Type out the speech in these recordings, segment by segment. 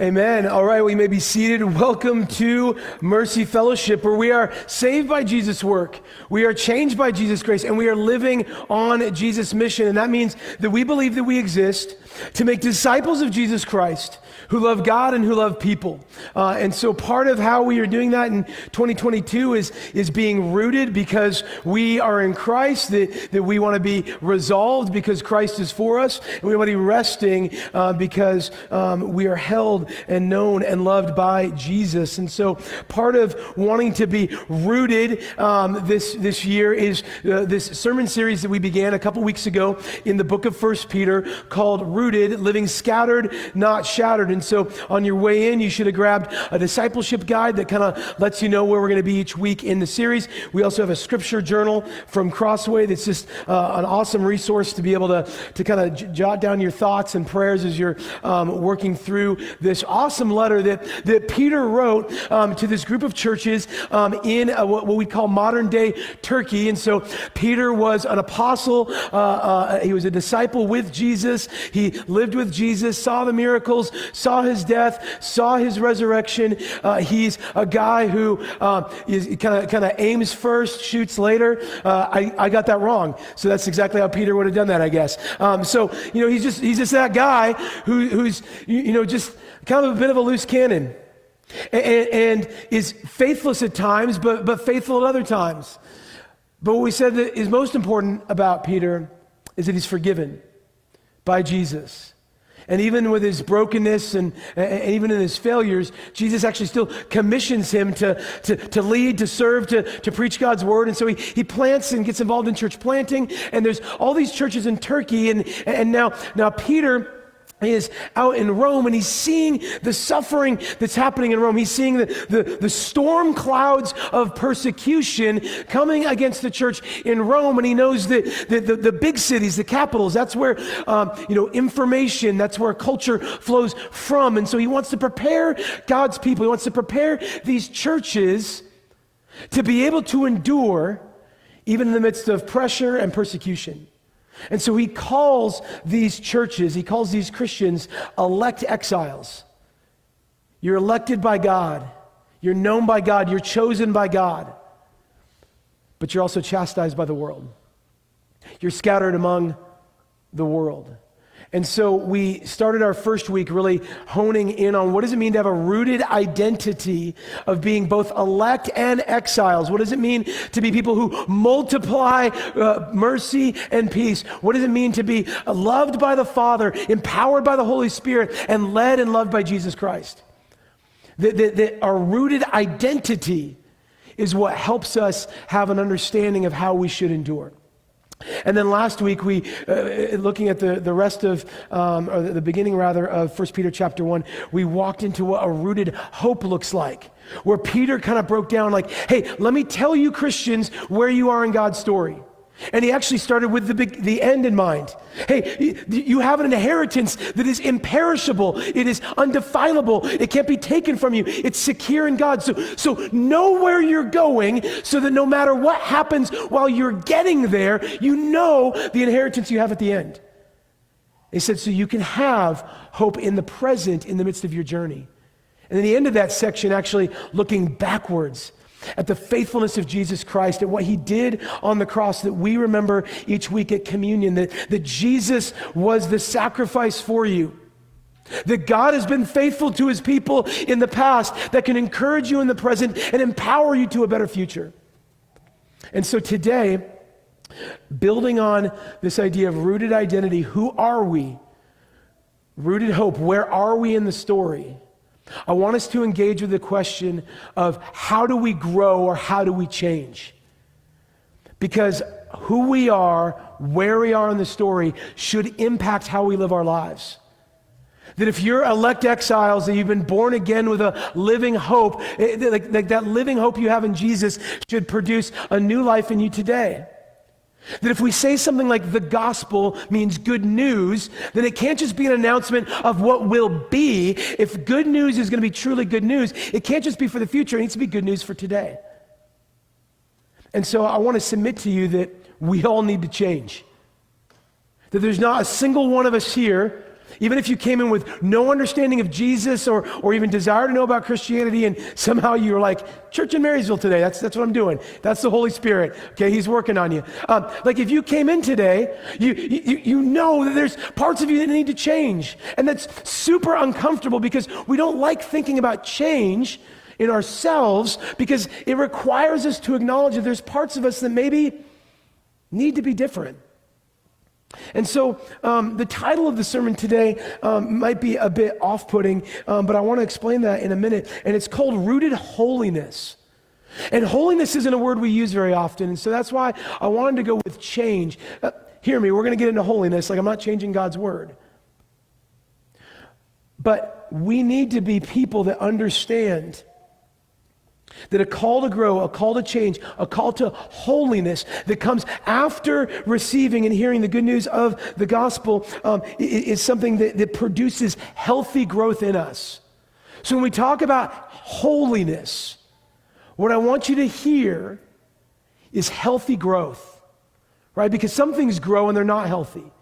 Amen. All right, we may be seated. Welcome to Mercy Fellowship, where we are saved by Jesus' work. We are changed by Jesus' grace, and we are living on Jesus' mission. And that means that we believe that we exist to make disciples of Jesus Christ who love God and who love people. Uh, and so part of how we are doing that in 2022 is, is being rooted because we are in Christ, that, that we want to be resolved because Christ is for us, and we want to be resting uh, because um, we are held and known and loved by Jesus. And so part of wanting to be rooted um, this, this year is uh, this sermon series that we began a couple weeks ago in the book of First Peter called Rooted, Living Scattered, Not Shattered. And and so on your way in, you should have grabbed a discipleship guide that kind of lets you know where we're going to be each week in the series. We also have a scripture journal from Crossway that's just uh, an awesome resource to be able to, to kind of j- jot down your thoughts and prayers as you're um, working through this awesome letter that, that Peter wrote um, to this group of churches um, in a, what, what, we call modern day Turkey. And so Peter was an apostle, uh, uh, he was a disciple with Jesus, he lived with Jesus, saw the miracles, saw his death, saw his resurrection. Uh, he's a guy who kind of kind of aims first, shoots later. Uh, I, I got that wrong. So that's exactly how Peter would have done that, I guess. Um, so you know, he's just he's just that guy who, who's you know just kind of a bit of a loose cannon. And, and, is faithless at times, but, but faithful at other times. But what we said that is most important about Peter is that he's forgiven by Jesus. And even with his brokenness and, and, even in his failures, Jesus actually still commissions him to, to, to lead, to serve, to, to preach God's word. And so he, he plants and gets involved in church planting. And there's all these churches in Turkey. And, and now, now Peter is out in Rome and he's seeing the suffering that's happening in Rome. He's seeing the, the, the, storm clouds of persecution coming against the church in Rome. And he knows that the, the, the big cities, the capitals, that's where, um, you know, information, that's where culture flows from. And so he wants to prepare God's people. He wants to prepare these churches to be able to endure even in the midst of pressure and persecution. And so he calls these churches, he calls these Christians elect exiles. You're elected by God, you're known by God, you're chosen by God, but you're also chastised by the world. You're scattered among the world. And so we started our first week really honing in on what does it mean to have a rooted identity of being both elect and exiles? What does it mean to be people who multiply uh, mercy and peace? What does it mean to be loved by the Father, empowered by the Holy Spirit, and led and loved by Jesus Christ? That, that, that our rooted identity is what helps us have an understanding of how we should endure. And then last week, we, uh, looking at the, the rest of, um, or the beginning rather, of 1 Peter chapter 1, we walked into what a rooted hope looks like. Where Peter kind of broke down, like, hey, let me tell you, Christians, where you are in God's story. And he actually started with the, big, the end in mind. Hey, you have an inheritance that is imperishable. It is undefilable. It can't be taken from you. It's secure in God. So, so know where you're going so that no matter what happens while you're getting there, you know the inheritance you have at the end. He said, so you can have hope in the present in the midst of your journey. And then the end of that section, actually looking backwards at the faithfulness of Jesus Christ, at what he did on the cross that we remember each week at communion, that, that Jesus was the sacrifice for you. That God has been faithful to his people in the past that can encourage you in the present and empower you to a better future. And so today, building on this idea of rooted identity, who are we? Rooted hope, where are we in the story? I want us to engage with the question of how do we grow or how do we change? Because who we are, where we are in the story, should impact how we live our lives. That if you're elect exiles, that you've been born again with a living hope, it, like, like that living hope you have in Jesus should produce a new life in you today. That if we say something like the gospel means good news, then it can't just be an announcement of what will be. If good news is going to be truly good news, it can't just be for the future, it needs to be good news for today. And so I want to submit to you that we all need to change. That there's not a single one of us here Even if you came in with no understanding of Jesus or, or even desire to know about Christianity, and somehow you're like, Church in Marysville today, that's, that's what I'm doing. That's the Holy Spirit. Okay, He's working on you. Um, like if you came in today, you, you, you know that there's parts of you that need to change. And that's super uncomfortable because we don't like thinking about change in ourselves because it requires us to acknowledge that there's parts of us that maybe need to be different. And so, um, the title of the sermon today um, might be a bit off putting, um, but I want to explain that in a minute. And it's called Rooted Holiness. And holiness isn't a word we use very often. And so that's why I wanted to go with change. Uh, hear me, we're going to get into holiness. Like, I'm not changing God's word. But we need to be people that understand that a call to grow, a call to change, a call to holiness that comes after receiving and hearing the good news of the gospel um, is, something that, that produces healthy growth in us. So when we talk about holiness, what I want you to hear is healthy growth, right? Because some things grow and they're not healthy.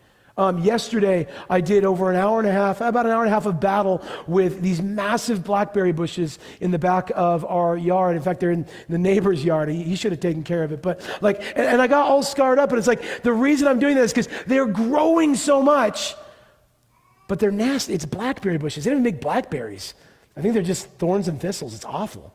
Um, yesterday, I did over an hour and a half, about an hour and a half of battle with these massive blackberry bushes in the back of our yard. In fact, they're in the neighbor's yard. He, he should have taken care of it. But like, and, and I got all scarred up, and it's like the reason I'm doing this is because they're growing so much, but they're nasty. It's blackberry bushes. They don't make blackberries. I think they're just thorns and thistles. It's awful.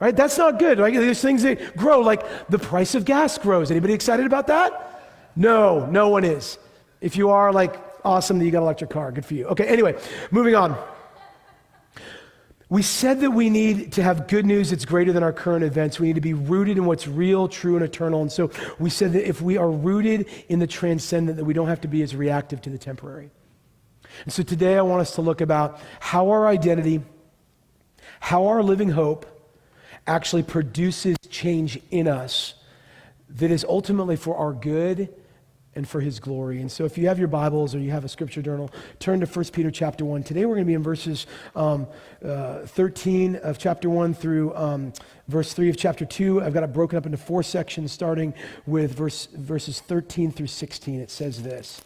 Right? That's not good. Right? There's things that grow, like the price of gas grows. Anybody excited about that? No, no one is. If you are, like, awesome that you got an electric car. Good for you. Okay, anyway, moving on. We said that we need to have good news that's greater than our current events. We need to be rooted in what's real, true, and eternal. And so we said that if we are rooted in the transcendent, that we don't have to be as reactive to the temporary. And so today I want us to look about how our identity, how our living hope actually produces change in us that is ultimately for our good and for his glory. And so if you have your Bibles or you have a scripture journal, turn to 1 Peter chapter 1. Today we're going to be in verses um, uh, 13 of chapter 1 through um, verse 3 of chapter 2. I've got it broken up into four sections, starting with verse, verses 13 through 16. It says this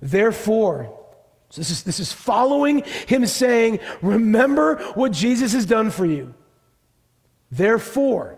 Therefore, so this is, this is following him saying, Remember what Jesus has done for you. Therefore,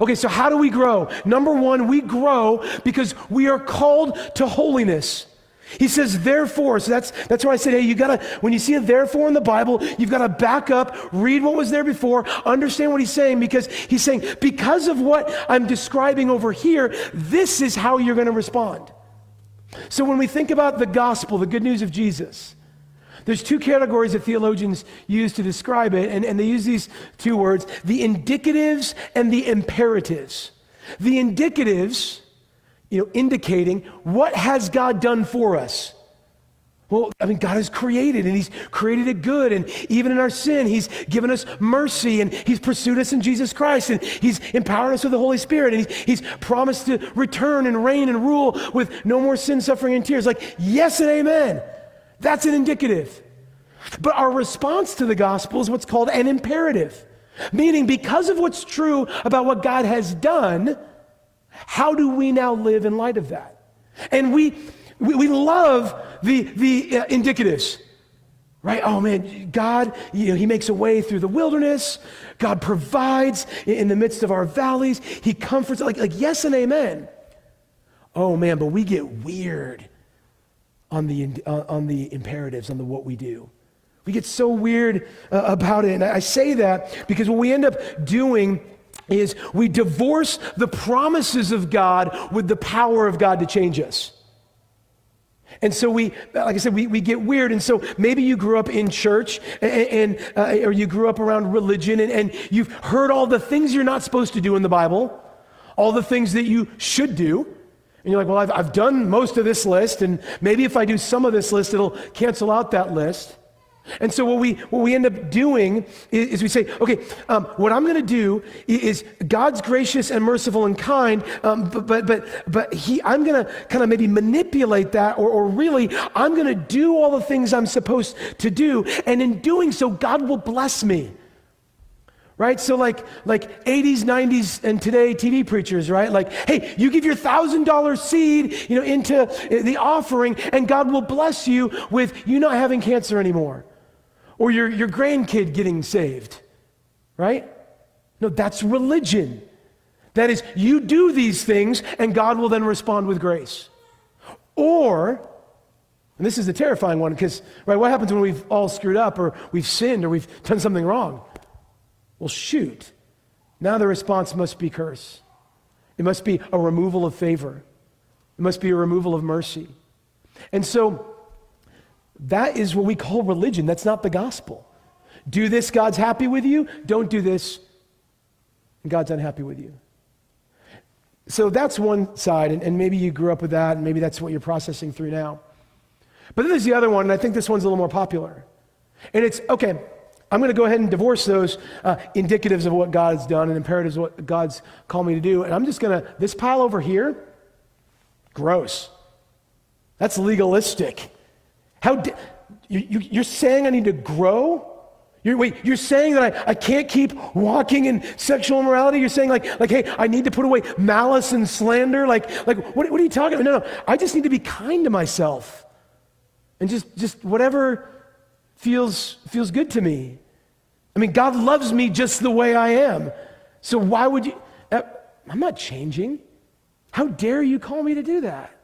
Okay, so how do we grow? Number one, we grow because we are called to holiness. He says, therefore. So that's, that's why I said, hey, you gotta, when you see a therefore in the Bible, you've got to back up, read what was there before, understand what he's saying, because he's saying, because of what I'm describing over here, this is how you're going to respond. So when we think about the gospel, the good news of Jesus, there's two categories that theologians use to describe it, and, and they use these two words the indicatives and the imperatives. The indicatives, you know, indicating what has God done for us. Well, I mean, God has created and He's created it good. And even in our sin, He's given us mercy and He's pursued us in Jesus Christ and He's empowered us with the Holy Spirit and He's, he's promised to return and reign and rule with no more sin, suffering, and tears. Like, yes and amen. That's an indicative. But our response to the gospel is what's called an imperative. Meaning, because of what's true about what God has done, how do we now live in light of that? And we, we, we love the, the uh, indicatives, right? Oh man, God, you know, He makes a way through the wilderness. God provides in the midst of our valleys. He comforts, like, like yes and amen. Oh man, but we get weird on the, uh, on the imperatives, on the what we do. We get so weird uh, about it. And I say that because what we end up doing is we divorce the promises of God with the power of God to change us. And so we, like I said, we, we get weird. And so maybe you grew up in church and, and uh, or you grew up around religion and, and you've heard all the things you're not supposed to do in the Bible, all the things that you should do. And you're like, well, I've, I've done most of this list, and maybe if I do some of this list, it'll cancel out that list. And so what we what we end up doing is, is we say, okay, um, what I'm going to do is God's gracious and merciful and kind, um, but but but but he I'm going to kind of maybe manipulate that, or or really I'm going to do all the things I'm supposed to do, and in doing so, God will bless me right? So like like 80s 90s and today tv preachers right? Like hey you give your thousand dollar seed you know into the offering and god will bless you with you not having cancer anymore or your, your grandkid getting saved right? No that's religion. That is you do these things and god will then respond with grace. Or and this is the terrifying one because right what happens when we've all screwed up or we've sinned or we've done something wrong well, shoot. Now the response must be curse. It must be a removal of favor. It must be a removal of mercy. And so that is what we call religion. That's not the gospel. Do this, God's happy with you. Don't do this, and God's unhappy with you. So that's one side, and, and maybe you grew up with that, and maybe that's what you're processing through now. But then there's the other one, and I think this one's a little more popular. And it's okay, I'm going to go ahead and divorce those uh, indicatives of what God has done and imperatives of what God's called me to do. And I'm just going to, this pile over here, gross. That's legalistic. How di- you, are saying I need to grow? You're, wait, you're saying that I, I can't keep walking in sexual immorality? You're saying like, like, hey, I need to put away malice and slander? Like, like what, what are you talking about? No, no, I just need to be kind to myself. And just, just whatever feels, feels good to me. I mean, God loves me just the way I am. So why would you? Uh, I'm not changing. How dare you call me to do that?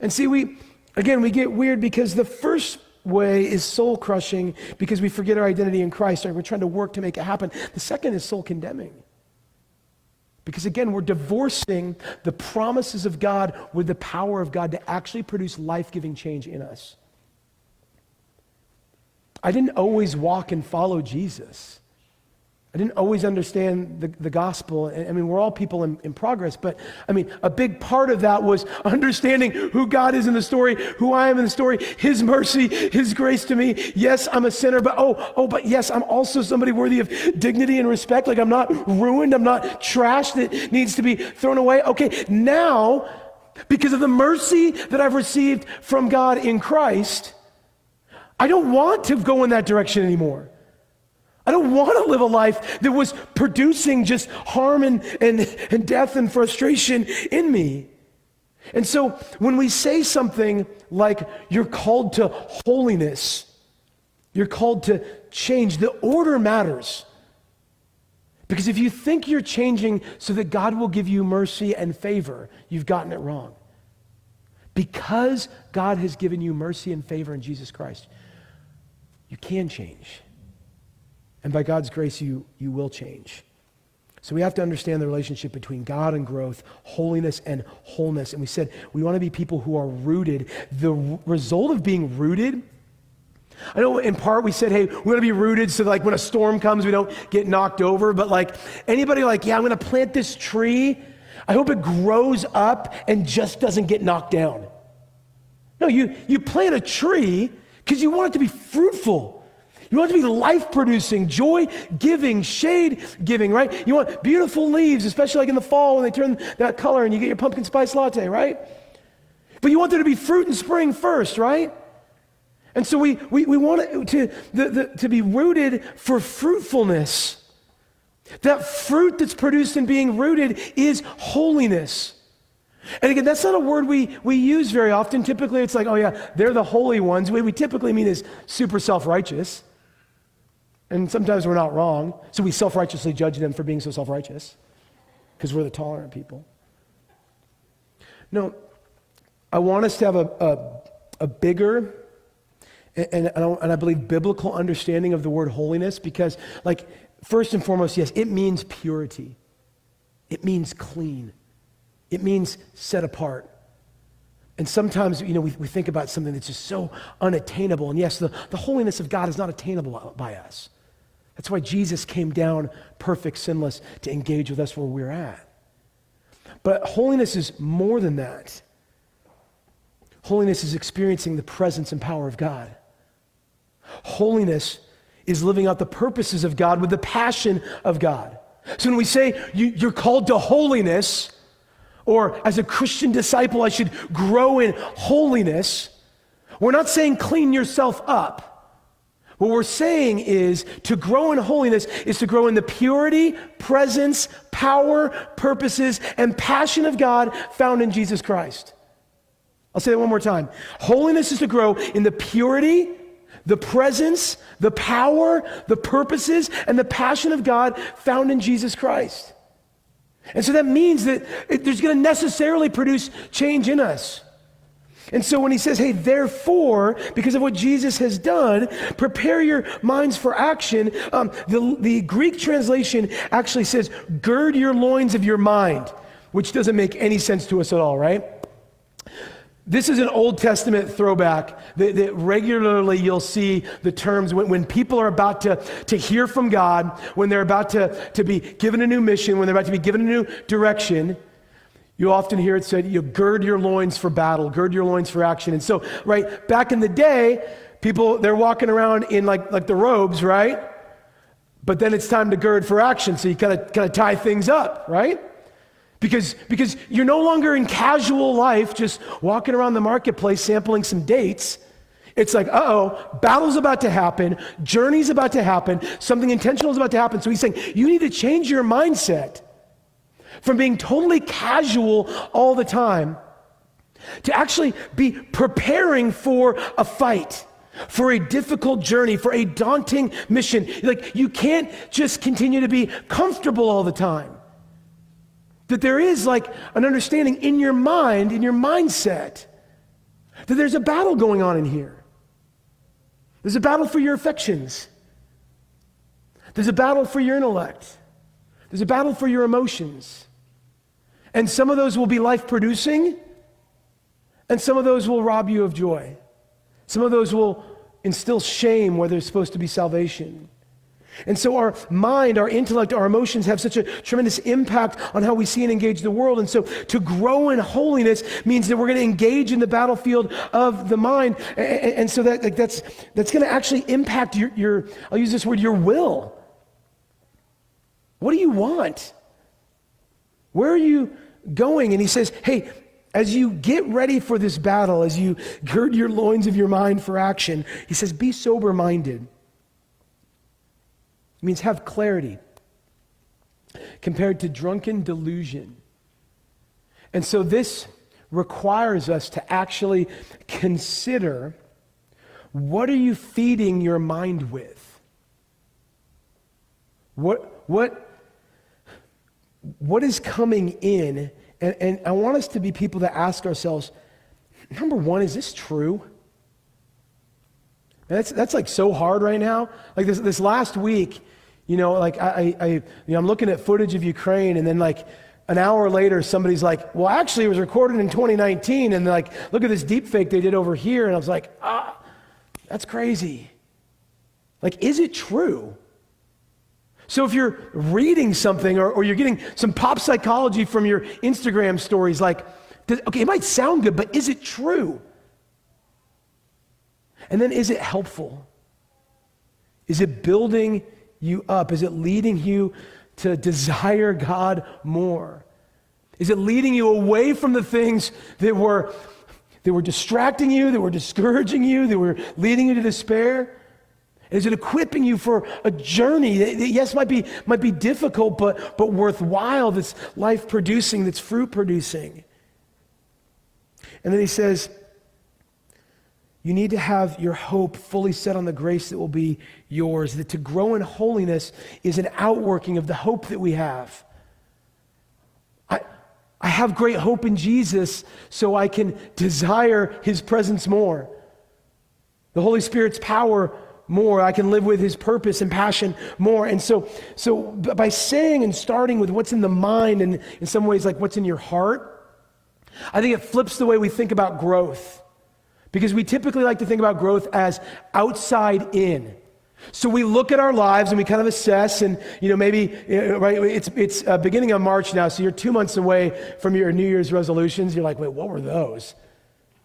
And see, we, again, we get weird because the first way is soul crushing because we forget our identity in Christ and we're trying to work to make it happen. The second is soul condemning. Because again, we're divorcing the promises of God with the power of God to actually produce life giving change in us. I didn't always walk and follow Jesus. I didn't always understand the, the gospel. I mean, we're all people in, in progress, but I mean, a big part of that was understanding who God is in the story, who I am in the story, His mercy, His grace to me. Yes, I'm a sinner, but oh, oh, but yes, I'm also somebody worthy of dignity and respect. Like I'm not ruined, I'm not trash that needs to be thrown away. Okay, now, because of the mercy that I've received from God in Christ, I don't want to go in that direction anymore. I don't want to live a life that was producing just harm and, and, and death and frustration in me. And so when we say something like you're called to holiness, you're called to change, the order matters. Because if you think you're changing so that God will give you mercy and favor, you've gotten it wrong. Because God has given you mercy and favor in Jesus Christ, you can change. And by God's grace, you, you will change. So we have to understand the relationship between God and growth, holiness and wholeness. And we said we want to be people who are rooted. The result of being rooted, I know in part we said, hey, we want to be rooted so like when a storm comes, we don't get knocked over. But like anybody like, yeah, I'm going to plant this tree. I hope it grows up and just doesn't get knocked down. No, you, you plant a tree because you want it to be fruitful. You want it to be life producing, joy giving, shade giving, right? You want beautiful leaves, especially like in the fall when they turn that color and you get your pumpkin spice latte, right? But you want there to be fruit in spring first, right? And so we, we, we want it to, the, the, to be rooted for fruitfulness. That fruit that's produced in being rooted is holiness. And again, that's not a word we, we use very often. Typically, it's like, oh, yeah, they're the holy ones. What we typically mean is super self righteous. And sometimes we're not wrong. So we self righteously judge them for being so self righteous because we're the tolerant people. No, I want us to have a, a, a bigger and, and, and I believe biblical understanding of the word holiness because, like, first and foremost, yes, it means purity, it means clean. It means set apart. And sometimes, you know, we, we think about something that's just so unattainable. And yes, the, the holiness of God is not attainable by us. That's why Jesus came down perfect, sinless, to engage with us where we're at. But holiness is more than that. Holiness is experiencing the presence and power of God. Holiness is living out the purposes of God with the passion of God. So when we say you, are called to holiness, or as a Christian disciple, I should grow in holiness, we're not saying clean yourself up. What we're saying is to grow in holiness is to grow in the purity, presence, power, purposes, and passion of God found in Jesus Christ. I'll say that one more time. Holiness is to grow in the purity, the presence, the power, the purposes, and the passion of God found in Jesus Christ. And so that means that it, there's going to necessarily produce change in us. And so when he says, hey, therefore, because of what Jesus has done, prepare your minds for action, um, the, the Greek translation actually says, gird your loins of your mind, which doesn't make any sense to us at all, right? This is an Old Testament throwback that, that regularly you'll see the terms when, when, people are about to, to hear from God, when they're about to, to be given a new mission, when they're about to be given a new direction. You often hear it said, you gird your loins for battle, gird your loins for action. And so, right, back in the day, people, they're walking around in like, like the robes, right? But then it's time to gird for action. So you kind of kind of tie things up, right? Because, because you're no longer in casual life just walking around the marketplace sampling some dates. It's like, uh oh, battle's about to happen, journey's about to happen, something intentional is about to happen. So he's saying, you need to change your mindset from being totally casual all the time to actually be preparing for a fight, for a difficult journey, for a daunting mission. Like, you can't just continue to be comfortable all the time. That there is like an understanding in your mind, in your mindset, that there's a battle going on in here. There's a battle for your affections. There's a battle for your intellect. There's a battle for your emotions. And some of those will be life producing, and some of those will rob you of joy. Some of those will instill shame where there's supposed to be salvation. And so our mind, our intellect, our emotions have such a tremendous impact on how we see and engage the world. And so to grow in holiness means that we're going to engage in the battlefield of the mind. And, so that, like, that's, that's going to actually impact your, your, I'll use this word, your will. What do you want? Where are you going? And he says, hey, as you get ready for this battle, as you gird your loins of your mind for action, he says, be sober minded. It means have clarity compared to drunken delusion. And so this requires us to actually consider what are you feeding your mind with? What, what, what is coming in? And, and I want us to be people that ask ourselves number one, is this true? That's, that's like so hard right now. Like this, this last week, you know, like I, I, you know, I'm looking at footage of Ukraine, and then like an hour later, somebody's like, well, actually, it was recorded in 2019, and like, look at this deep fake they did over here. And I was like, ah, that's crazy. Like, is it true? So if you're reading something or, or you're getting some pop psychology from your Instagram stories, like, does, okay, it might sound good, but is it true? And then is it helpful? Is it building you up? Is it leading you to desire God more? Is it leading you away from the things that were, that were distracting you, that were discouraging you, that were leading you to despair? Is it equipping you for a journey that, yes, might be, might be difficult, but, but worthwhile, that's life producing, that's fruit producing? And then he says, you need to have your hope fully set on the grace that will be yours. That to grow in holiness is an outworking of the hope that we have. I, I have great hope in Jesus, so I can desire his presence more. The Holy Spirit's power more. I can live with his purpose and passion more. And so, so by saying and starting with what's in the mind and in some ways like what's in your heart, I think it flips the way we think about growth. Because we typically like to think about growth as outside in. So we look at our lives and we kind of assess, and you know maybe uh, right. It's it's uh, beginning of March now, so you're two months away from your New Year's resolutions. You're like, wait, what were those?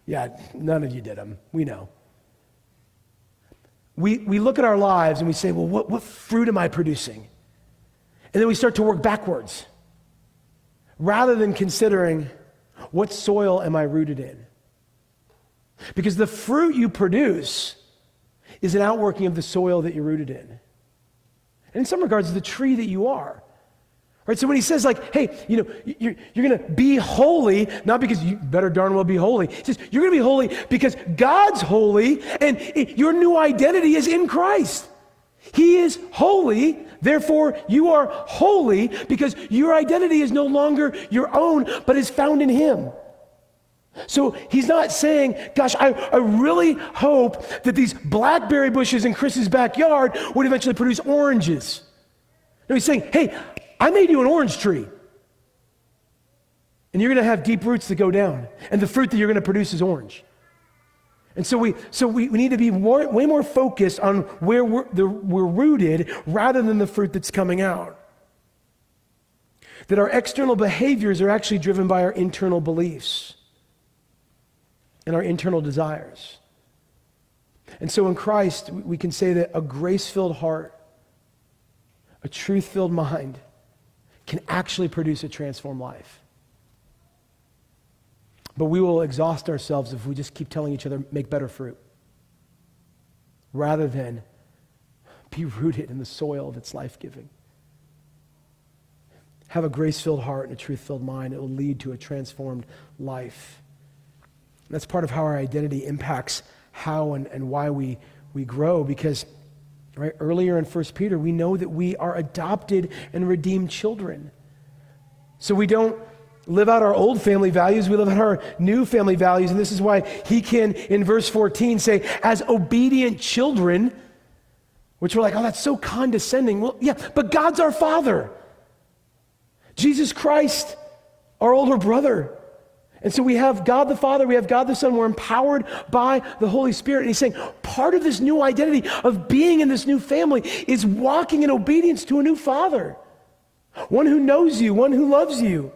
Yeah, none of you did them. We know. We we look at our lives and we say, well, what what fruit am I producing? And then we start to work backwards, rather than considering what soil am I rooted in. Because the fruit you produce is an outworking of the soil that you're rooted in. And in some regards, the tree that you are. Right? So when he says, like, hey, you know, you're, you're going to be holy, not because you better darn well be holy. He says, you're going to be holy because God's holy and your new identity is in Christ. He is holy, therefore you are holy because your identity is no longer your own, but is found in Him. So he's not saying, gosh, I, I really hope that these blackberry bushes in Chris's backyard would eventually produce oranges. No, he's saying, hey, I made you an orange tree. And you're going to have deep roots that go down. And the fruit that you're going to produce is orange. And so we, so we, we need to be more, way more focused on where we're, the, we're rooted rather than the fruit that's coming out. That our external behaviors are actually driven by our internal beliefs and our internal desires. And so in Christ, we can say that a grace filled heart, a truth filled mind, can actually produce a transformed life. But we will exhaust ourselves if we just keep telling each other, make better fruit, rather than be rooted in the soil that's life giving. Have a grace filled heart and a truth filled mind. It will lead to a transformed life. That's part of how our identity impacts how and, and why we, we grow because right earlier in 1 Peter we know that we are adopted and redeemed children. So we don't live out our old family values, we live out our new family values. And this is why he can, in verse 14, say, as obedient children, which we're like, oh, that's so condescending. Well, yeah, but God's our Father. Jesus Christ, our older brother. And so we have God the Father, we have God the Son, we're empowered by the Holy Spirit. And he's saying part of this new identity of being in this new family is walking in obedience to a new Father, one who knows you, one who loves you.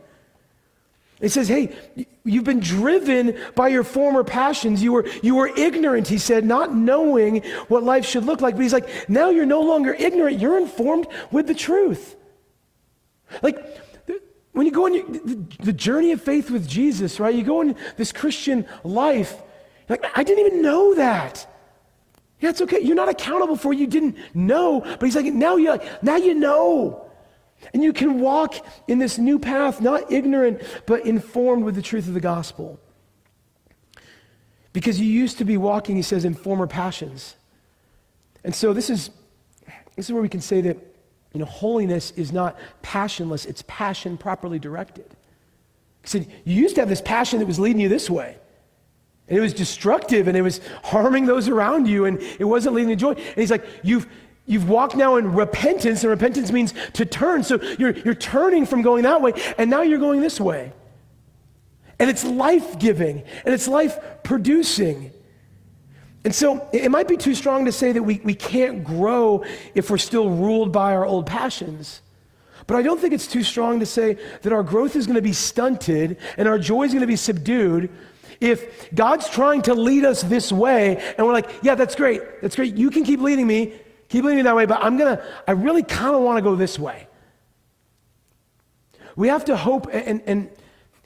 He says, Hey, you've been driven by your former passions. You were, you were ignorant, he said, not knowing what life should look like. But he's like, Now you're no longer ignorant, you're informed with the truth. Like, when you go on your, the, the journey of faith with Jesus, right? You go on this Christian life, like, I didn't even know that. Yeah, it's okay. You're not accountable for you didn't know, but he's like, now you now you know. And you can walk in this new path, not ignorant, but informed with the truth of the gospel. Because you used to be walking, he says, in former passions. And so this is this is where we can say that you know, holiness is not passionless, it's passion properly directed. He said, You used to have this passion that was leading you this way. And it was destructive and it was harming those around you and it wasn't leading to joy. And he's like, You've You've walked now in repentance, and repentance means to turn. So you're, you're turning from going that way, and now you're going this way. And it's life giving, and it's life producing. And so it might be too strong to say that we, we can't grow if we're still ruled by our old passions. But I don't think it's too strong to say that our growth is going to be stunted and our joy is going to be subdued if God's trying to lead us this way and we're like, yeah, that's great. That's great. You can keep leading me. Keep leading me that way, but I'm going to, I really kind of want to go this way. We have to hope and, and,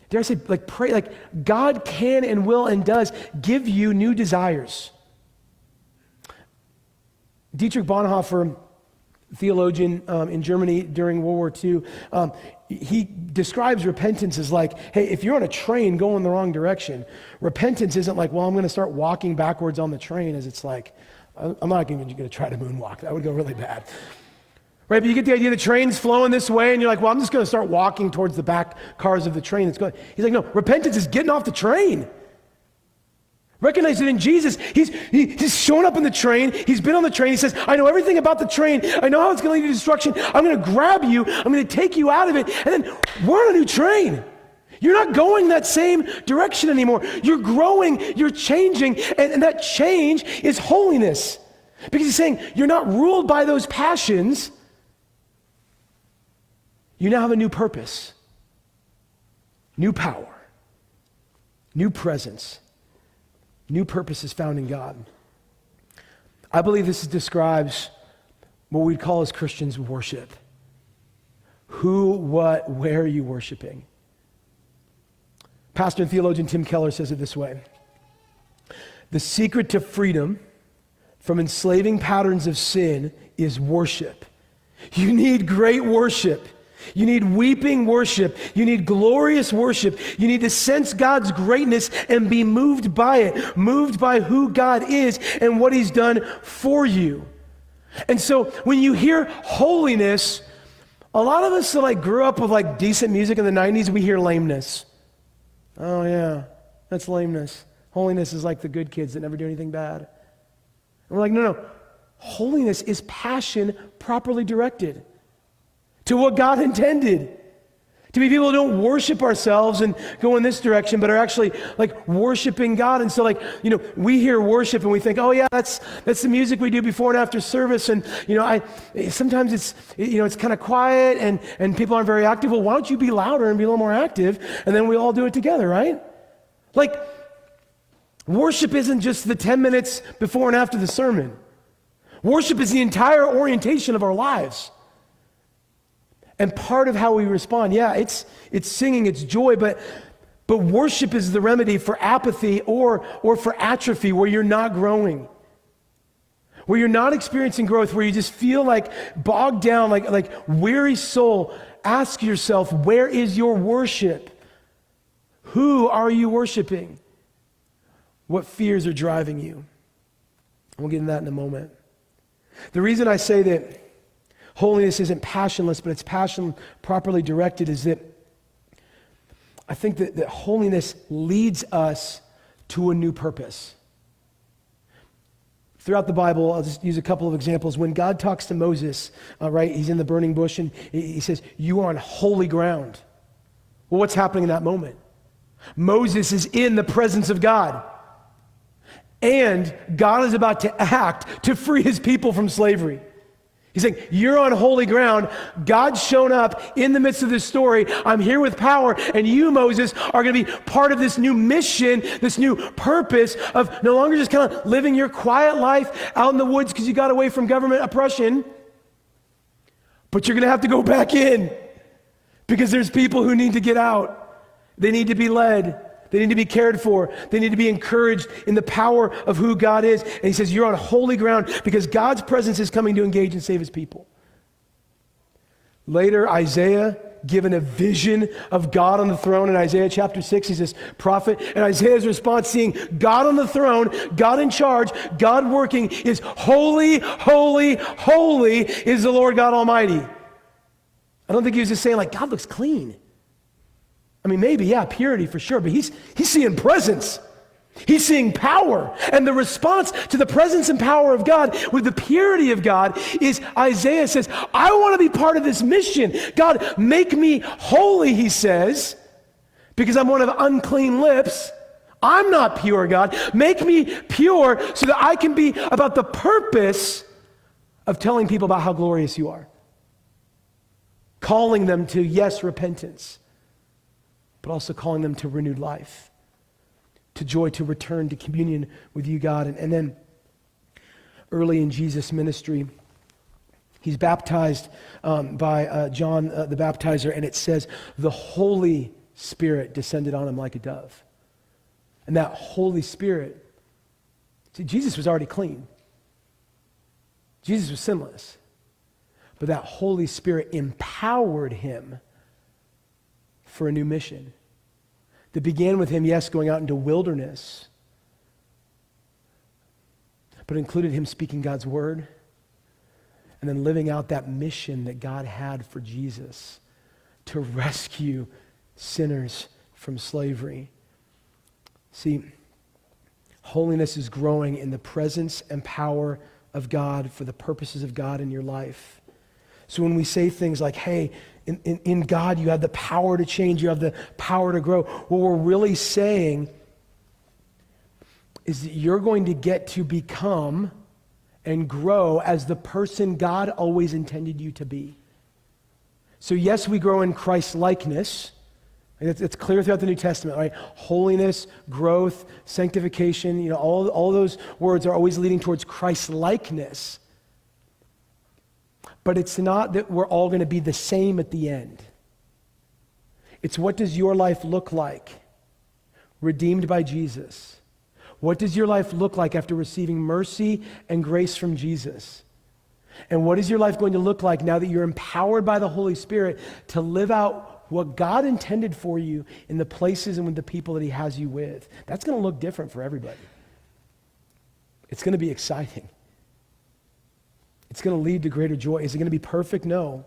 dare I say, like pray, like God can and will and does give you new desires. Dietrich Bonhoeffer, theologian um, in Germany during World War II, um, he describes repentance as like, hey, if you're on a train going the wrong direction, repentance isn't like, well, I'm going to start walking backwards on the train, as it's like, I'm not even going to try to moonwalk. That would go really bad. Right, but you get the idea the train's flowing this way, and you're like, well, I'm just going to start walking towards the back cars of the train that's going. He's like, no, repentance is getting off the train. Recognize that in Jesus, he's, he, he's shown up in the train. He's been on the train. He says, I know everything about the train. I know how it's going to lead to destruction. I'm going to grab you. I'm going to take you out of it. And then we're on a new train. You're not going that same direction anymore. You're growing, you're changing, and, and that change is holiness. Because he's saying you're not ruled by those passions. You now have a new purpose, new power, new presence, new purpose is found in God. I believe this describes what we'd call as Christians worship. Who, what, where are you worshiping? Pastor and theologian Tim Keller says it this way The secret to freedom from enslaving patterns of sin is worship. You need great worship. You need weeping worship. You need glorious worship. You need to sense God's greatness and be moved by it, moved by who God is and what He's done for you. And so when you hear holiness, a lot of us that like grew up with like decent music in the 90s, we hear lameness. Oh yeah, that's lameness. Holiness is like the good kids that never do anything bad. And we're like, no, no. Holiness is passion properly directed to what God intended. To be people who don't worship ourselves and go in this direction, but are actually like worshiping God. And so, like, you know, we hear worship and we think, oh, yeah, that's, that's the music we do before and after service. And, you know, I, sometimes it's, you know, it's kind of quiet and, and people aren't very active. Well, why don't you be louder and be a little more active? And then we all do it together, right? Like, worship isn't just the 10 minutes before and after the sermon, worship is the entire orientation of our lives. And part of how we respond, yeah, it's, it's singing, it's joy, but, but worship is the remedy for apathy or, or for atrophy where you're not growing. Where you're not experiencing growth, where you just feel like bogged down, like, like weary soul. Ask yourself, where is your worship? Who are you worshiping? What fears are driving you? We'll get into that in a moment. The reason I say that holiness isn't passionless, but it's passion properly directed, is that I think that, that holiness leads us to a new purpose. Throughout the Bible, I'll just use a couple of examples. When God talks to Moses, uh, right, he's in the burning bush and he says, You are on holy ground. Well, what's happening in that moment? Moses is in the presence of God. And God is about to act to free his people from slavery. He's saying, You're on holy ground. God's shown up in the midst of this story. I'm here with power, and you, Moses, are going to be part of this new mission, this new purpose of no longer just kind of living your quiet life out in the woods because you got away from government oppression, but you're going to have to go back in because there's people who need to get out. They need to be led. They need to be cared for. They need to be encouraged in the power of who God is. And he says, You're on holy ground because God's presence is coming to engage and save his people. Later, Isaiah, given a vision of God on the throne in Isaiah chapter 6, he's this prophet. And Isaiah's response, seeing God on the throne, God in charge, God working, is holy, holy, holy is the Lord God Almighty. I don't think he was just saying, like, God looks clean. I mean, maybe, yeah, purity for sure, but he's, he's seeing presence. He's seeing power. And the response to the presence and power of God with the purity of God is Isaiah says, I want to be part of this mission. God, make me holy, he says, because I'm one of unclean lips. I'm not pure, God. Make me pure so that I can be about the purpose of telling people about how glorious you are. Calling them to, yes, repentance but also calling them to renewed life, to joy, to return to communion with you, God. And, and then early in Jesus' ministry, he's baptized um, by uh, John uh, the baptizer, and it says, the Holy Spirit descended on him like a dove. And that Holy Spirit, see, Jesus was already clean. Jesus was sinless. But that Holy Spirit empowered him for a new mission that began with him, yes, going out into wilderness, but included him speaking God's word and then living out that mission that God had for Jesus to rescue sinners from slavery. See, holiness is growing in the presence and power of God for the purposes of God in your life. So when we say things like, hey, in, in, in, God you have the power to change, you have the power to grow, what we're really saying is that you're going to get to become and grow as the person God always intended you to be. So, yes, we grow in Christ likeness. It's, it's, clear throughout the New Testament, right? Holiness, growth, sanctification, you know, all, all those words are always leading towards Christ likeness. But it's not that we're all going to be the same at the end. It's what does your life look like? Redeemed by Jesus. What does your life look like after receiving mercy and grace from Jesus? And what is your life going to look like now that you're empowered by the Holy Spirit to live out what God intended for you in the places and with the people that He has you with? That's going to look different for everybody. It's going to be exciting. It's going to lead to greater joy. Is it going to be perfect? No.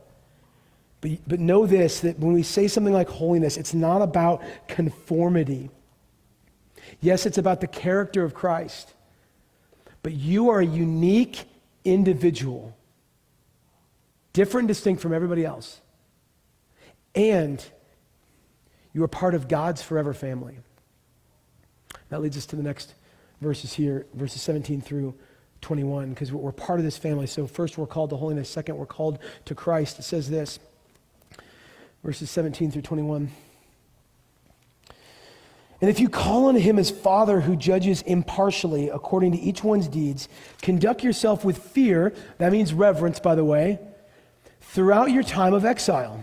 But, but know this that when we say something like holiness, it's not about conformity. Yes, it's about the character of Christ, but you are a unique individual, different distinct from everybody else. And you are part of God's forever family. That leads us to the next verses here, verses 17 through 21, because we're part of this family. So, first, we're called to holiness. Second, we're called to Christ. It says this, verses 17 through 21. And if you call on him as Father who judges impartially according to each one's deeds, conduct yourself with fear, that means reverence, by the way, throughout your time of exile,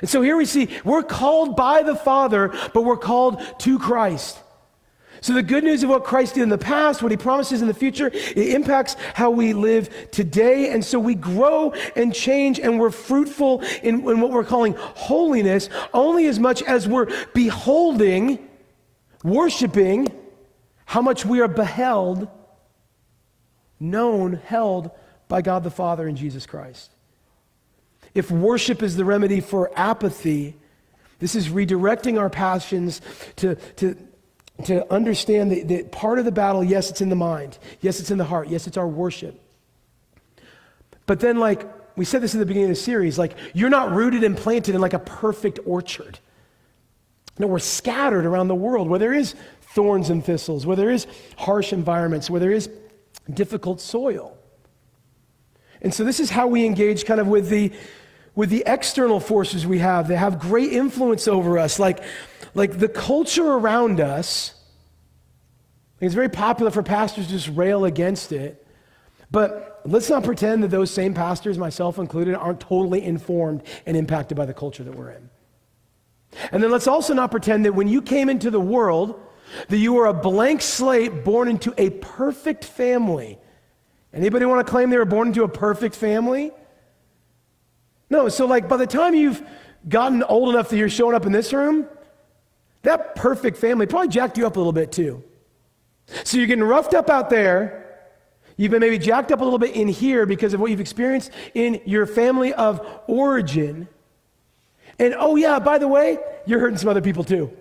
And so here we see we're called by the Father, but we're called to Christ. So, the good news of what Christ did in the past, what he promises in the future, it impacts how we live today. And so we grow and change and we're fruitful in, in what we're calling holiness only as much as we're beholding, worshiping how much we are beheld, known, held by God the Father and Jesus Christ. If worship is the remedy for apathy, this is redirecting our passions to, to to understand that, that part of the battle, yes, it's in the mind. Yes, it's in the heart. Yes, it's our worship. But then, like, we said this in the beginning of the series, like, you're not rooted and planted in like a perfect orchard. No, we're scattered around the world where there is thorns and thistles, where there is harsh environments, where there is difficult soil. And so this is how we engage kind of with the with the external forces we have that have great influence over us, like like the culture around us, it's very popular for pastors to just rail against it. But let's not pretend that those same pastors, myself included, aren't totally informed and impacted by the culture that we're in. And then let's also not pretend that when you came into the world, that you were a blank slate born into a perfect family. Anybody want to claim they were born into a perfect family? No, so like by the time you've gotten old enough that you're showing up in this room, that perfect family probably jacked you up a little bit too. So you're getting roughed up out there. You've been maybe jacked up a little bit in here because of what you've experienced in your family of origin. And oh, yeah, by the way, you're hurting some other people too.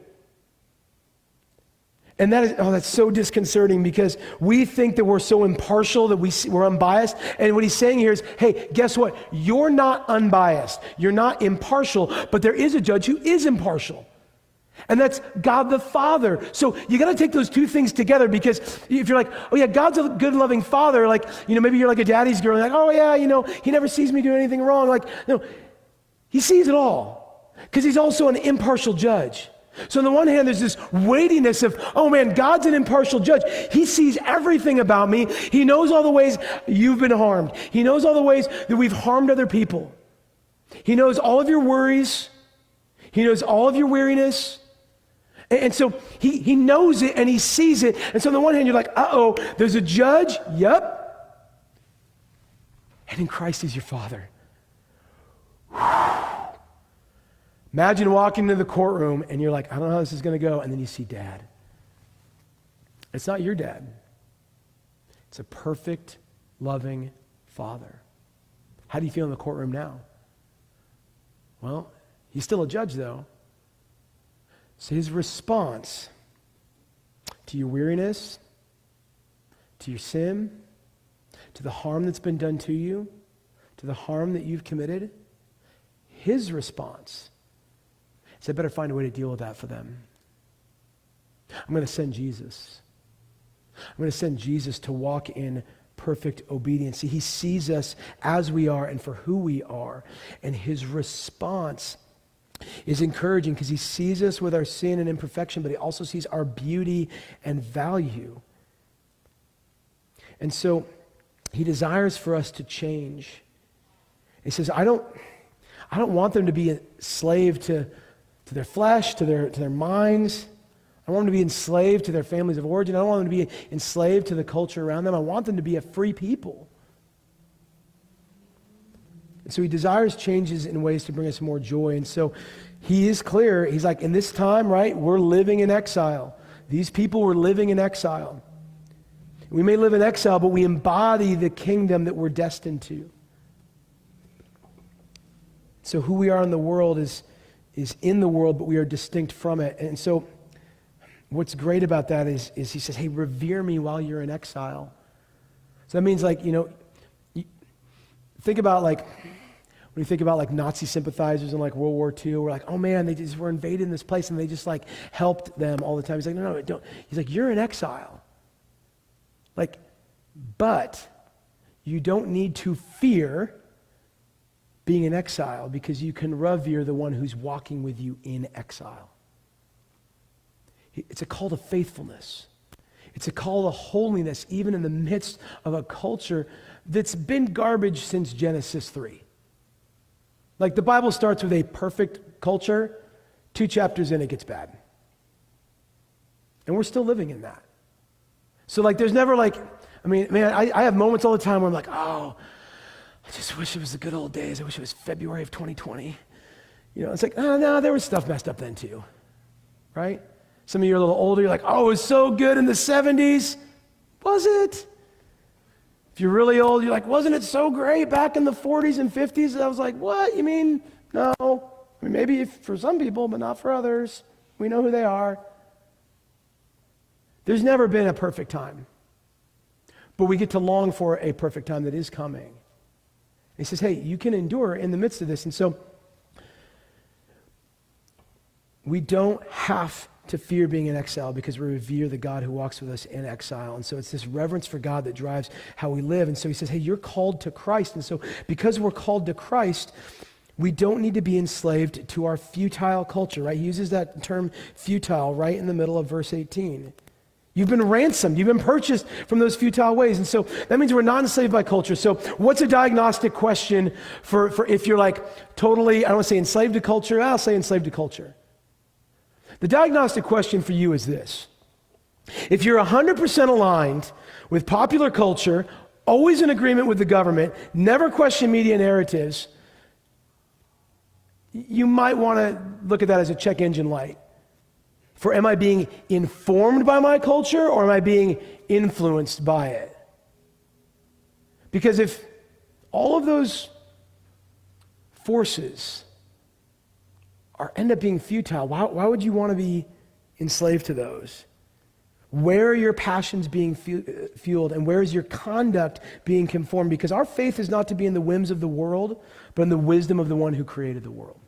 And that is, oh, that's so disconcerting because we think that we're so impartial, that we, we're unbiased. And what he's saying here is, hey, guess what? You're not unbiased. You're not impartial, but there is a judge who is impartial. And that's God the Father. So you got to take those two things together because if you're like, oh yeah, God's a good loving father, like, you know, maybe you're like a daddy's girl, like, oh yeah, you know, he never sees me do anything wrong. Like, no, he sees it all because he's also an impartial judge. So on the one hand, there's this weightiness of, oh man, God's an impartial judge. He sees everything about me. He knows all the ways you've been harmed. He knows all the ways that we've harmed other people. He knows all of your worries. He knows all of your weariness. And, so he, he knows it and he sees it. And so on the one hand, you're like, uh oh, there's a judge. Yep. And in Christ, he's your father. Imagine walking into the courtroom and you're like, I don't know how this is going to go. And then you see dad. It's not your dad, it's a perfect, loving Father. How do you feel in the courtroom now? Well, he's still a judge, though. So his response to your weariness, to your sin, to the harm that's been done to you, to the harm that you've committed, his response is I better find a way to deal with that for them. I'm going to send Jesus. I'm going to send Jesus to walk in perfect obedience. See, he sees us as we are and for who we are. And his response is encouraging because he sees us with our sin and imperfection, but he also sees our beauty and value. And so he desires for us to change. He says, I don't, I don't want them to be enslaved to, to their flesh, to their, to their minds. I want them to be enslaved to their families of origin. I don't want them to be enslaved to the culture around them. I want them to be a free people. And so he desires changes in ways to bring us more joy. And so he is clear. He's like, in this time, right, we're living in exile. These people were living in exile. We may live in exile, but we embody the kingdom that we're destined to. So who we are in the world is, is in the world, but we are distinct from it. And so what's great about that is, is he says, hey, revere me while you're in exile. So that means like, you know, you think about like, when you think about like Nazi sympathizers in like World War II, we're like, oh man, they just were invaded in this place and they just like helped them all the time. He's like, no, no, don't. He's like, you're in exile. Like, but you don't need to fear being in exile because you can revere the one who's walking with you in exile. It's a call to faithfulness. It's a call to holiness, even in the midst of a culture that's been garbage since Genesis 3. Like the Bible starts with a perfect culture, two chapters in, it gets bad. And we're still living in that. So, like, there's never like, I mean, man, I, I have moments all the time where I'm like, oh, I just wish it was the good old days. I wish it was February of 2020. You know, it's like, ah, oh, no, there was stuff messed up then too, right? Some of you are a little older, you're like, oh, it was so good in the 70s. Was it? If you're really old, you're like, wasn't it so great back in the 40s and 50s? I was like, what? You mean, no. I mean, maybe for some people, but not for others. We know who they are. There's never been a perfect time. But we get to long for a perfect time that is coming. He says, hey, you can endure in the midst of this. And so we don't have to fear being in exile because we revere the God who walks with us in exile. And so it's this reverence for God that drives how we live. And so he says, hey, you're called to Christ. And so because we're called to Christ, we don't need to be enslaved to our futile culture, right? He uses that term futile right in the middle of verse 18. You've been ransomed. You've been purchased from those futile ways. And so that means we're not enslaved by culture. So, what's a diagnostic question for, for if you're like totally, I don't want to say enslaved to culture, I'll say enslaved to culture. The diagnostic question for you is this If you're 100% aligned with popular culture, always in agreement with the government, never question media narratives, you might want to look at that as a check engine light. For am I being informed by my culture or am I being influenced by it? Because if all of those forces are end up being futile, why, why would you want to be enslaved to those? Where are your passions being uh, fueled and where is your conduct being conformed? Because our faith is not to be in the whims of the world, but in the wisdom of the one who created the world.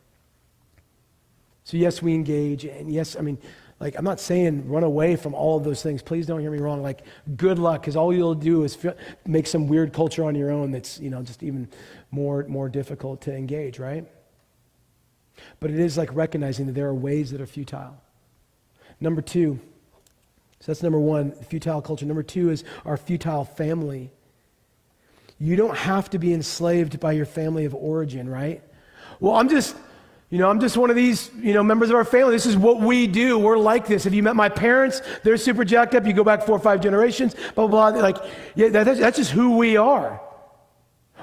So, yes, we engage. And yes, I mean, like, I'm not saying run away from all of those things. Please don't hear me wrong. Like, good luck, because all you'll do is feel, make some weird culture on your own that's, you know, just even more, more difficult to engage, right? But it is like recognizing that there are ways that are futile. Number two, so that's number one, futile culture. Number two is our futile family. You don't have to be enslaved by your family of origin, right? Well, I'm just, you know, I'm just one of these, you know, members of our family. This is what we do. We're like this. Have you met my parents? They're super jacked up. You go back four or five generations, blah, blah, blah. Like, yeah, that, that's just who we are.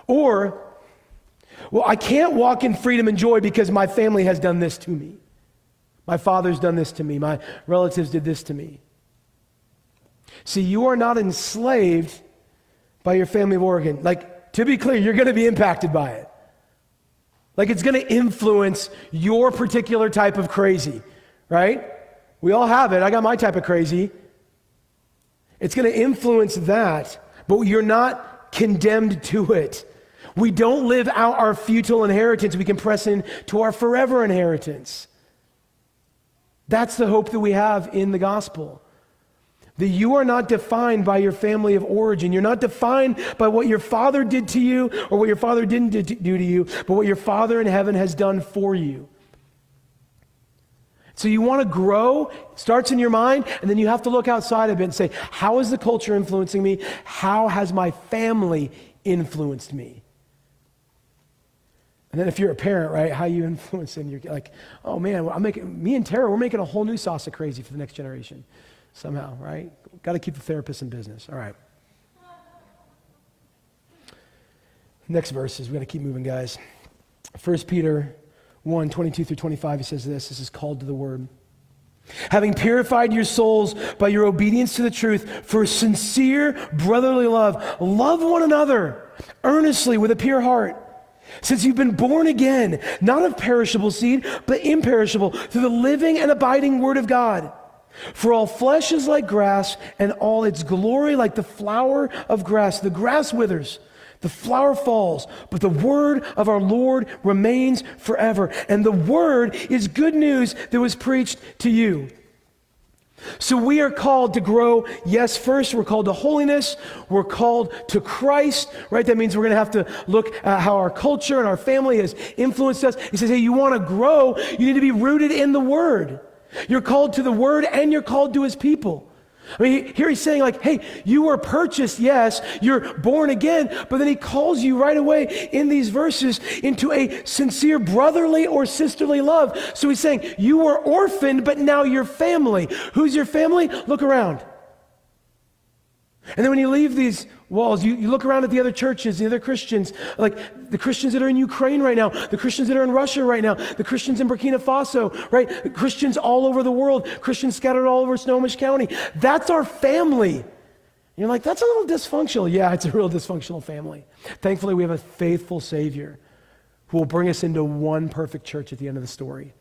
Or, well, I can't walk in freedom and joy because my family has done this to me. My father's done this to me. My relatives did this to me. See, you are not enslaved by your family of origin. Like, to be clear, you're going to be impacted by it. Like, it's going to influence your particular type of crazy, right? We all have it. I got my type of crazy. It's going to influence that, but you're not condemned to it. We don't live out our futile inheritance. We can press into our forever inheritance. That's the hope that we have in the gospel. That you are not defined by your family of origin. You're not defined by what your father did to you or what your father didn't do to you, but what your father in heaven has done for you. So you want to grow, starts in your mind, and then you have to look outside of it and say, how is the culture influencing me? How has my family influenced me? And then if you're a parent, right, how you influence them, you're like, oh man, I'm making, me and Tara, we're making a whole new sauce of crazy for the next generation somehow, right? Got to keep the therapist in business. All right. Next verses, we got to keep moving, guys. 1 Peter 1 22 through 25, he says this this is called to the word. Having purified your souls by your obedience to the truth for sincere brotherly love, love one another earnestly with a pure heart since you've been born again, not of perishable seed, but imperishable, through the living and abiding Word of God. For all flesh is like grass, and all its glory like the flower of grass. The grass withers, the flower falls, but the word of our Lord remains forever. And the word is good news that was preached to you. So we are called to grow. Yes, first, we're called to holiness. We're called to Christ, right? That means we're going to have to look at how our culture and our family has influenced us. He says, hey, you want to grow, you need to be rooted in the Word. You're called to the Word and you're called to His people. I mean, here he's saying, like, hey, you were purchased, yes, you're born again, but then he calls you right away in these verses into a sincere brotherly or sisterly love. So he's saying, you were orphaned, but now you're family. Who's your family? Look around. And then when you leave these walls, you, you look around at the other churches, the other Christians, like the Christians that are in Ukraine right now, the Christians that are in Russia right now, the Christians in Burkina Faso, right? Christians all over the world, Christians scattered all over Snohomish County. That's our family. And you're like, that's a little dysfunctional. Yeah, it's a real dysfunctional family. Thankfully, we have a faithful Savior who will bring us into one perfect church at the end of the story.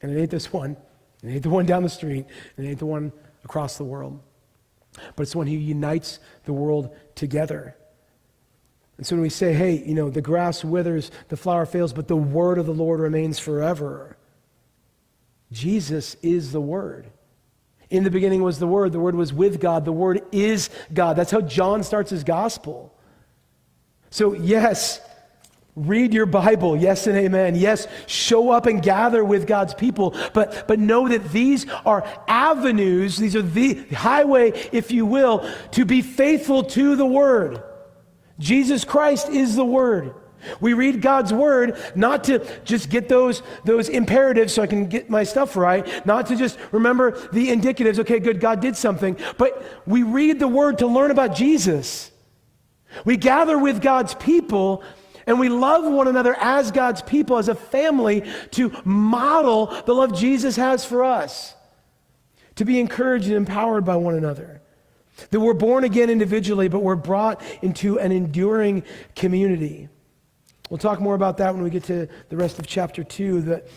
And it ain't this one, it ain't the one down the street, it ain't the one across the world but it's when he unites the world together. And so when we say, hey, you know, the grass withers, the flower fails, but the word of the Lord remains forever, Jesus is the word. In the beginning was the Word. The Word was with God. The Word is God. That's how John starts his gospel. So, yes, Read your Bible, yes and amen. Yes, show up and gather with God's people, but, but know that these are avenues, these are the highway, if you will, to be faithful to the Word. Jesus Christ is the Word. We read God's Word not to just get those, those imperatives so I can get my stuff right, not to just remember the indicatives, okay, good, God did something, but we read the Word to learn about Jesus. We gather with God's people and we love one another as God's people, as a family, to model the love Jesus has for us, to be encouraged and empowered by one another. That we're born again individually, but we're brought into an enduring community. We'll talk more about that when we get to the rest of chapter 2. That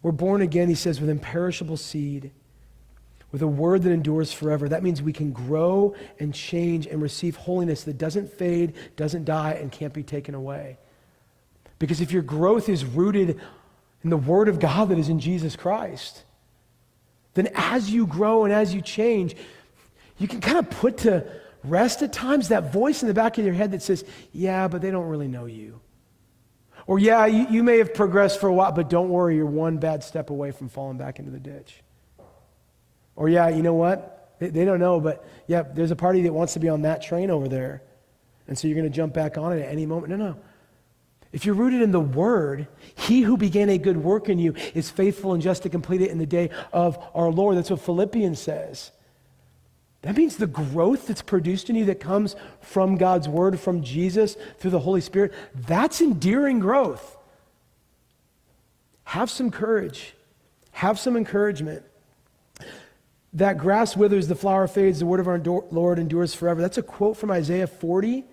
we're born again, he says, with imperishable seed with a word that endures forever. That means we can grow and change and receive holiness that doesn't fade, doesn't die, and can't be taken away. Because if your growth is rooted in the Word of God that is in Jesus Christ, then as you grow and as you change, you can kind of put to rest at times that voice in the back of your head that says, Yeah, but they don't really know you. Or, yeah, you, you may have progressed for a while, but don't worry, you're one bad step away from falling back into the ditch. Or, yeah, you know what? They, they don't know, but yeah, there's a party that wants to be on that train over there. And so you're going to jump back on it at any moment. No, no. If you're rooted in the Word, He who began a good work in you is faithful and just to complete it in the day of our Lord. That's what Philippians says. That means the growth that's produced in you that comes from God's Word, from Jesus, through the Holy Spirit, that's endearing growth. Have some courage, have some encouragement. That grass withers, the flower fades, the word of our Lord endures forever. That's a quote from Isaiah 40.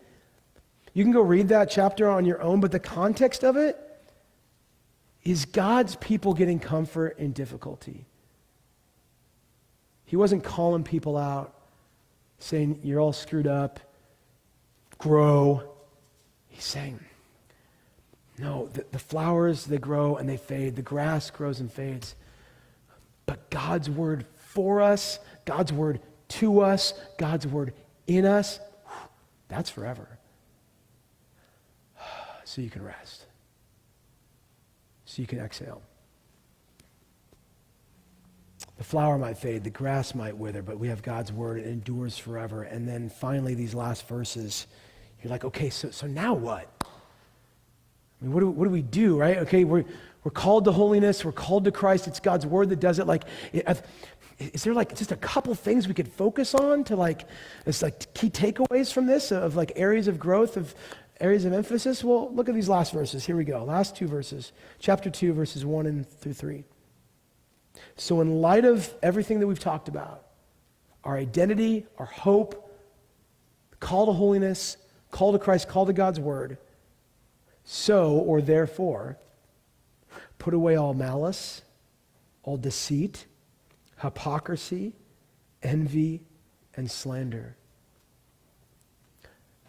You can go read that chapter on your own, but the context of it is God's people getting comfort in difficulty. He wasn't calling people out, saying, You're all screwed up, grow. He's saying, No, the, the flowers, they grow and they fade, the grass grows and fades. But God's word for us, God's word to us, God's word in us, that's forever. So you can rest. So you can exhale. The flower might fade, the grass might wither, but we have God's word. It endures forever. And then finally, these last verses, you're like, okay, so, so now what? I mean, what do, what do we do, right? Okay, we're, we're called to holiness, we're called to Christ. It's God's word that does it. Like, is there like just a couple things we could focus on to like, it's like key takeaways from this of like areas of growth, of areas of emphasis? Well, look at these last verses. Here we go. Last two verses. Chapter 2, verses 1 and through 3. So, in light of everything that we've talked about, our identity, our hope, call to holiness, call to Christ, call to God's word, so or therefore, put away all malice, all deceit, hypocrisy, envy, and slander.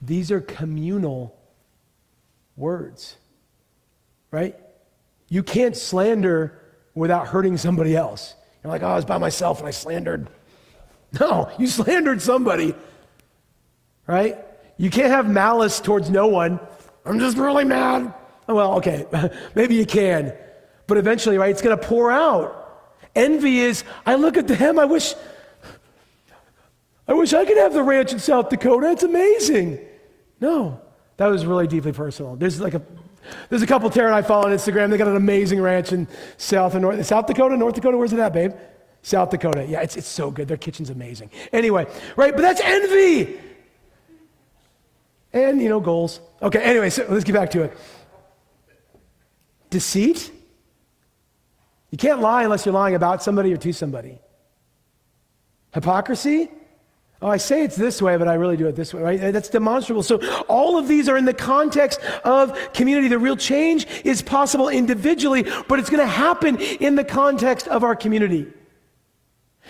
These are communal words, right? You can't slander without hurting somebody else. You're like, oh, I was by myself and I slandered. No, you slandered somebody, right? You can't have malice towards no one. I'm just really mad. Oh, well, okay, maybe you can. But eventually, right, it's going to pour out. Envy is, I look at them, I wish, I wish I could have the ranch in South Dakota. It's amazing. No, that was really deeply personal. There's like a there's a couple Tara and I follow on Instagram. They got an amazing ranch in South and North, South Dakota, North Dakota. Where's it at, babe? South Dakota. Yeah, it's, it's so good. Their kitchen's amazing. Anyway, right? But that's envy. And, you know, goals. Okay, anyway, so let's get back to it. Deceit. You can't lie unless you're lying about somebody or to somebody. Hypocrisy. Oh, I say it's this way, but I really do it this way, right? Uh, that's demonstrable. So all of these are in the context of community. The real change is possible individually, but it's going to happen in the context of our community.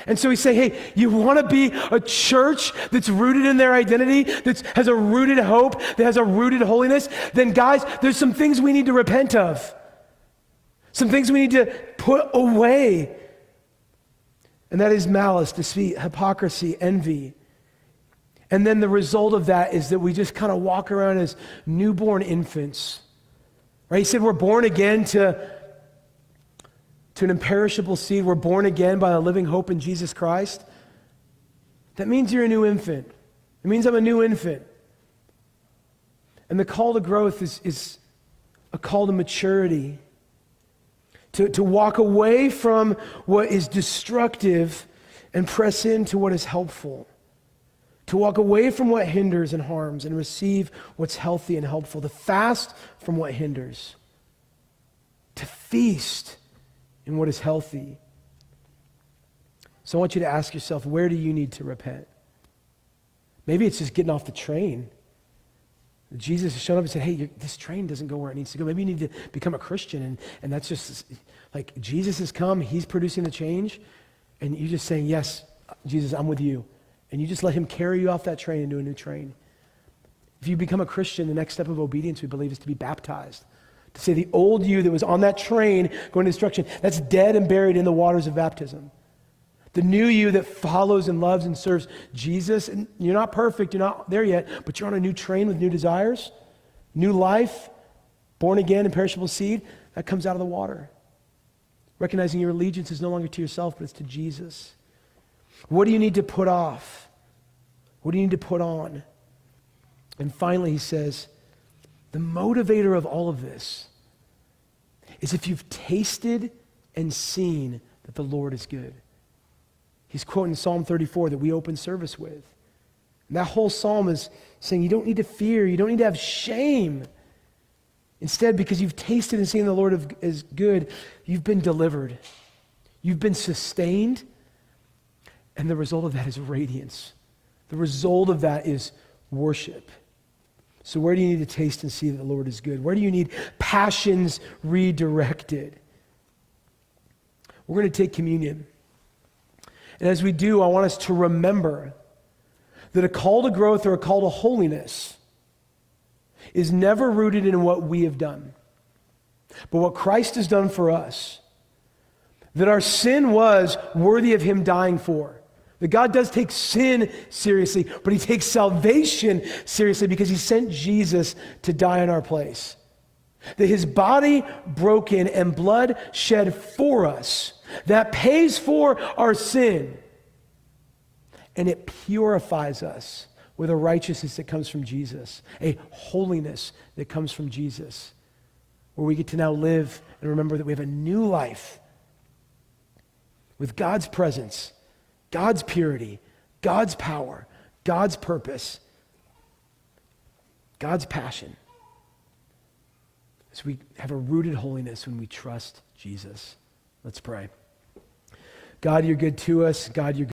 And so we say, hey, you want to be a church that's rooted in their identity, that has a rooted hope, that has a rooted holiness? Then, guys, there's some things we need to repent of, some things we need to put away and that is malice, deceit, hypocrisy, envy. And then the result of that is that we just kind of walk around as newborn infants. Right? He said we're born again to, to an imperishable seed. We're born again by a living hope in Jesus Christ. That means you're a new infant. It means I'm a new infant. And the call to growth is, is a call to maturity to, to walk away from what is destructive and press into what is helpful. To walk away from what hinders and harms and receive what's healthy and helpful. To fast from what hinders. To feast in what is healthy. So I want you to ask yourself where do you need to repent? Maybe it's just getting off the train. Jesus has shown up and said, Hey, this train doesn't go where it needs to go. Maybe you need to become a Christian. And, and that's just like Jesus has come, He's producing the change. And you're just saying, Yes, Jesus, I'm with you. And you just let Him carry you off that train into a new train. If you become a Christian, the next step of obedience, we believe, is to be baptized. To say the old you that was on that train going to destruction, that's dead and buried in the waters of baptism. The new you that follows and loves and serves Jesus. And you're not perfect, you're not there yet, but you're on a new train with new desires, new life, born again, imperishable seed. That comes out of the water. Recognizing your allegiance is no longer to yourself, but it's to Jesus. What do you need to put off? What do you need to put on? And finally, he says, the motivator of all of this is if you've tasted and seen that the Lord is good. He's quoting Psalm 34 that we open service with. And that whole psalm is saying you don't need to fear, you don't need to have shame. Instead, because you've tasted and seen the Lord is good, you've been delivered. You've been sustained. And the result of that is radiance. The result of that is worship. So, where do you need to taste and see that the Lord is good? Where do you need passions redirected? We're going to take communion. And as we do, I want us to remember that a call to growth or a call to holiness is never rooted in what we have done, but what Christ has done for us. That our sin was worthy of Him dying for. That God does take sin seriously, but He takes salvation seriously because He sent Jesus to die in our place. That His body broken and blood shed for us that pays for our sin. And it purifies us with a righteousness that comes from Jesus, a holiness that comes from Jesus, where we get to now live and remember that we have a new life with God's presence, God's purity, God's power, God's purpose, God's passion. We have a rooted holiness when we trust Jesus. Let's pray. God, you're good to us. God, you're